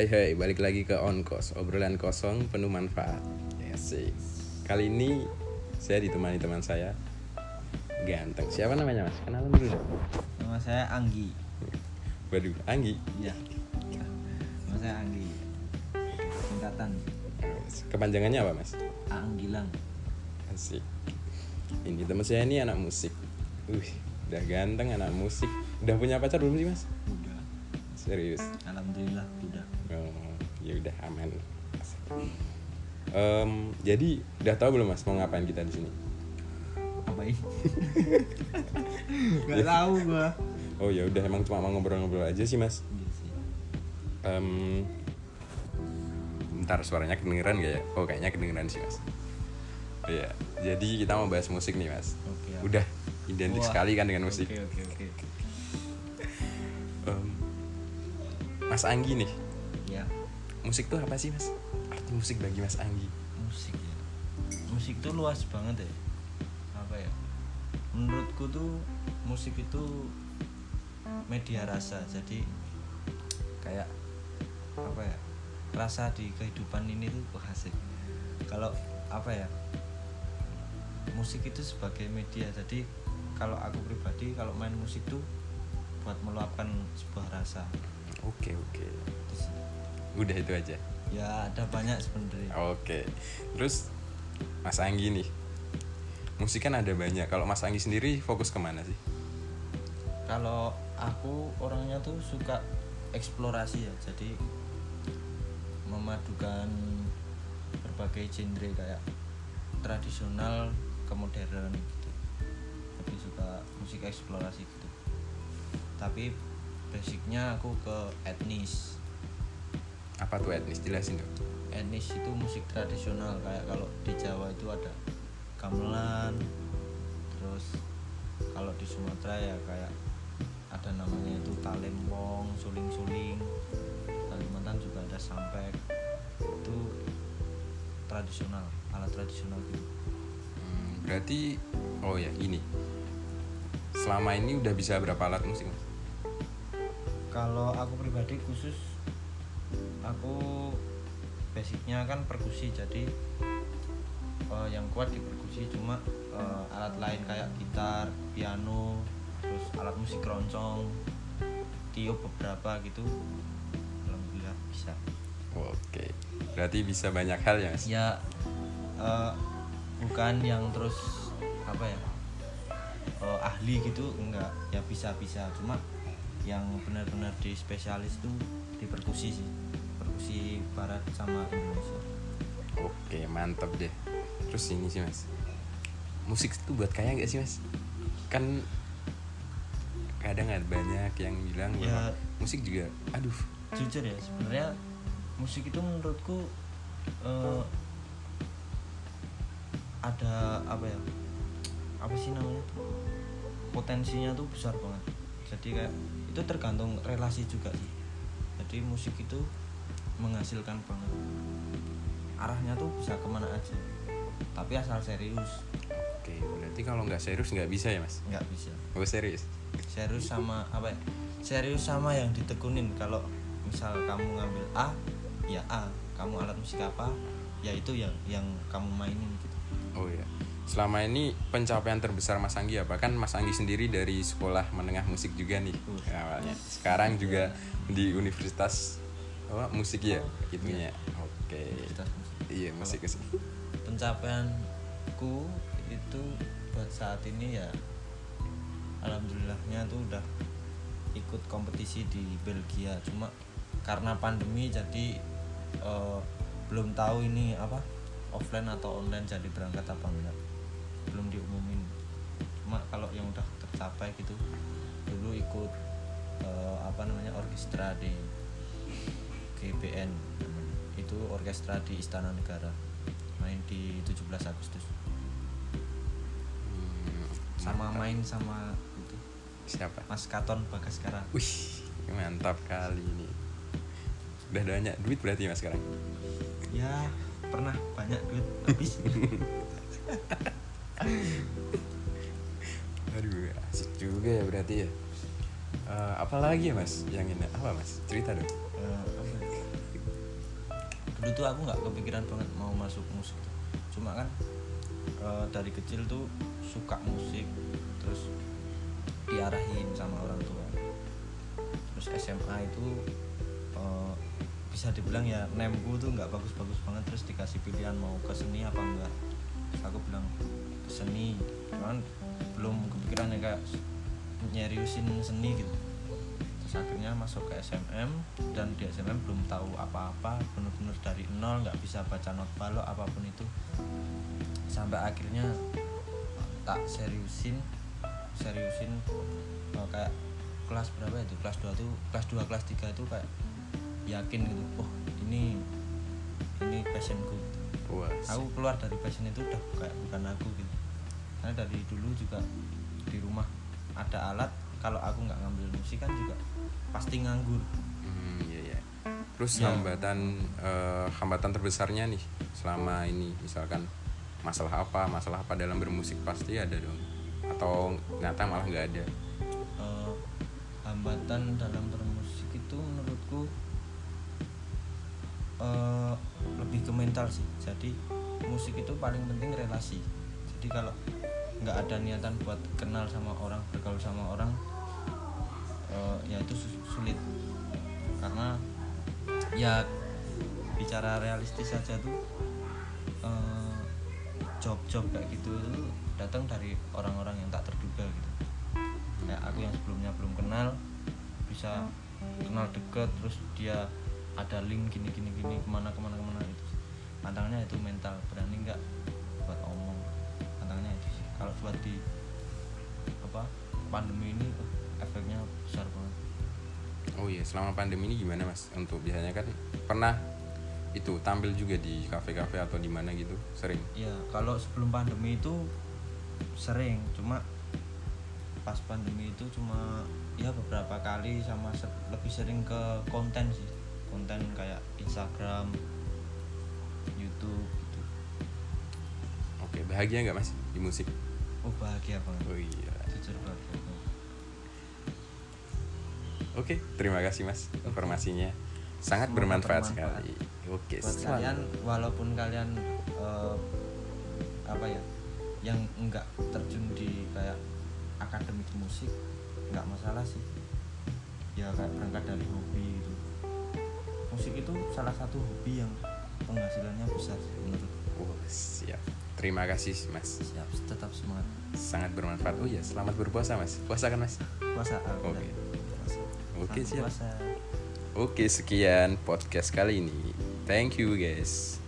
Hai hai, balik lagi ke On Kos, obrolan kosong penuh manfaat. Sih. Kali ini saya ditemani teman saya ganteng. Siapa namanya mas? Kenalan dulu. Nama saya Anggi. Waduh, Anggi. Iya. Nama saya Anggi. Singkatan Kepanjangannya apa mas? Anggilang. Asik. Ini teman saya ini anak musik. Wih, udah ganteng anak musik. Udah punya pacar belum sih mas? Udah. Serius. Alhamdulillah udah. Oh, ya udah aman. Em, jadi udah tahu belum mas mau ngapain kita di sini? Apain? Gak tahu gua. Oh ya udah emang cuma mau ngobrol-ngobrol aja sih mas. Iya sih. Em, bentar suaranya kedengeran gak ya? Oh kayaknya kedengeran sih mas. Iya, jadi kita mau bahas musik nih mas. Oke. Udah identik Wah. sekali kan dengan musik. Oke oke oke. Em, mas Anggi nih, Ya musik tuh apa sih mas? Arti musik bagi mas Anggi? musik ya. Musik tuh luas banget ya. Apa ya? Menurutku tuh musik itu media rasa. Jadi kayak apa ya? Rasa di kehidupan ini tuh wah, asik. Kalau apa ya? Musik itu sebagai media. Jadi kalau aku pribadi kalau main musik tuh buat meluapkan sebuah rasa. Oke oke. Itu sih. Udah itu aja. Ya ada banyak sebenarnya. Oke. Terus Mas Anggi nih, musik kan ada banyak. Kalau Mas Anggi sendiri fokus ke mana sih? kalau aku orangnya tuh suka eksplorasi ya jadi memadukan berbagai genre kayak tradisional ke modern gitu lebih suka musik eksplorasi gitu tapi basicnya aku ke etnis Apa tuh etnis? Jelasin dong. etnis itu musik tradisional kayak kalau di Jawa itu ada gamelan terus kalau di Sumatera ya kayak ada namanya itu talempong suling-suling Kalimantan juga ada sampek itu tradisional alat tradisional gitu Hmm, berarti oh ya ini. Selama ini udah bisa berapa alat musik? Kalau aku pribadi khusus aku basicnya kan perkusi jadi eh, yang kuat di perkusi cuma eh, alat lain kayak gitar piano terus alat musik keroncong tiup beberapa gitu alhamdulillah bisa Oke. Berarti bisa banyak hal ya, Mas? ya eh, bukan yang terus apa ya eh, ahli gitu enggak ya bisa bisa cuma yang benar-benar di spesialis tuh di perkusi sih perkusi barat sama Indonesia Oke, mantap deh. Terus ini sih, Mas. Musik itu buat kaya gak sih, Mas? Kan kadang ada banyak yang bilang Ya. bahwa musik juga aduh jujur ya sebenarnya musik itu menurutku eh, ada apa ya apa sih namanya potensinya tuh besar banget jadi kayak itu tergantung relasi juga sih. Jadi musik itu menghasilkan banget. Arahnya tuh bisa ke mana aja. Tapi asal serius. Oke berarti kalau nggak serius nggak bisa ya mas? Nggak bisa. Oh serius? Serius sama apa ya serius sama yang ditekunin. Kalau misal kamu ngambil A ya A. Kamu alat musik apa ya itu yang yang kamu mainin gitu. Oh ya selama ini pencapaian terbesar Mas Anggi apa? Kan Mas Anggi sendiri dari sekolah menengah musik juga nih Uh. awalnya. Sekarang juga di universitas apa musik ya itunya. Oke. Universitas musik. iya musik musik. pencapaianku itu buat saat ini ya alhamdulillahnya tuh udah ikut kompetisi di Belgia. Cuma karena pandemi jadi eh, belum tahu ini apa offline atau online jadi berangkat apa enggak belum diumumin. Cuma kalau yang udah tercapai gitu dulu ikut eh, apa namanya orkestra di GBN itu orkestra di Istana Negara main di 17 Agustus. Hmm, sama mantap. main sama itu siapa? Mas Katon Bagaskara wih mantap kali ini. Udah banyak duit berarti mas sekarang? Ya pernah banyak duit habis aduh asik juga ya berarti ya. Eh, apa lagi ya mas? Yang ini apa mas? Cerita dong. Ya? dulu tuh aku nggak kepikiran banget mau masuk musik cuma kan eh, dari kecil tuh suka musik terus diarahin sama orang tua. Terus SMA itu eh, bisa dibilang ya nemku tuh nggak bagus-bagus banget terus dikasih pilihan mau ke seni apa enggak aku bilang seni. Cuman belum kepikiran ya kayak nyeriusin seni gitu. Terus akhirnya masuk ke SMM dan di SMM belum tahu apa-apa bener-bener dari nol nggak bisa baca not balok apa pun itu. Sampai akhirnya tak seriusin seriusin oh, kayak kelas berapa itu? Kelas 2 tuh kelas 2 kelas 3 itu kayak yakin gitu oh ini ini passionku Wah, aku keluar dari passion itu udah kayak bukan aku gitu. Karena dari dulu juga di rumah ada alat kalau aku nggak ngambil musik kan juga pasti nganggur. Hmm, iya, iya. Terus Ya. hambatan eh, hambatan terbesarnya nih selama ini misalkan masalah apa masalah apa dalam bermusik pasti ada dong. Atau ternyata malah nggak ada? Eh, hambatan dalam bermusik itu menurutku eh, lebih ke mental sih. Jadi musik itu paling penting relasi. Jadi kalau nggak ada niatan buat kenal sama orang bergaul sama orang eh, ya itu sulit. Karena ya bicara realistis saja tuh eh, job-job kayak gitu itu datang dari orang-orang yang tak terduga gitu. Kayak aku yang sebelumnya belum kenal bisa kenal deket terus dia ada link gini gini gini ke mana ke mana ke mana itu tantangannya itu mental berani nggak buat omong? Tantangannya itu sih. Kalau buat di apa pandemi ini efeknya besar banget. Oh iya selama pandemi ini gimana mas? Untuk biasanya kan pernah itu tampil juga di kafe-kafe atau di mana gitu sering? Ya kalau sebelum pandemi itu sering cuma pas pandemi itu cuma ya beberapa kali sama lebih sering ke konten sih konten kayak Instagram YouTube gitu. Oke bahagia nggak mas di musik? Oh bahagia banget. Oh iya. Jujur bahagia banget. oke terima kasih mas informasinya. Sangat Semoga bermanfaat, bermanfaat. sekali. Oke buat kalian walaupun kalian eh, apa ya yang enggak terjun di kayak akademik musik nggak masalah sih. Ya kayak berangkat dari hobi gitu musik itu salah satu hobi yang penghasilannya besar menurut Oh, siap. Terima kasih mas. Siap tetap semangat. Sangat bermanfaat. Oh iya selamat berpuasa mas. Puasa kan mas? Puasa Oke. puasa. Oke, Selamat siap. puasa. Oke, sekian podcast kali ini. Thank you, guys.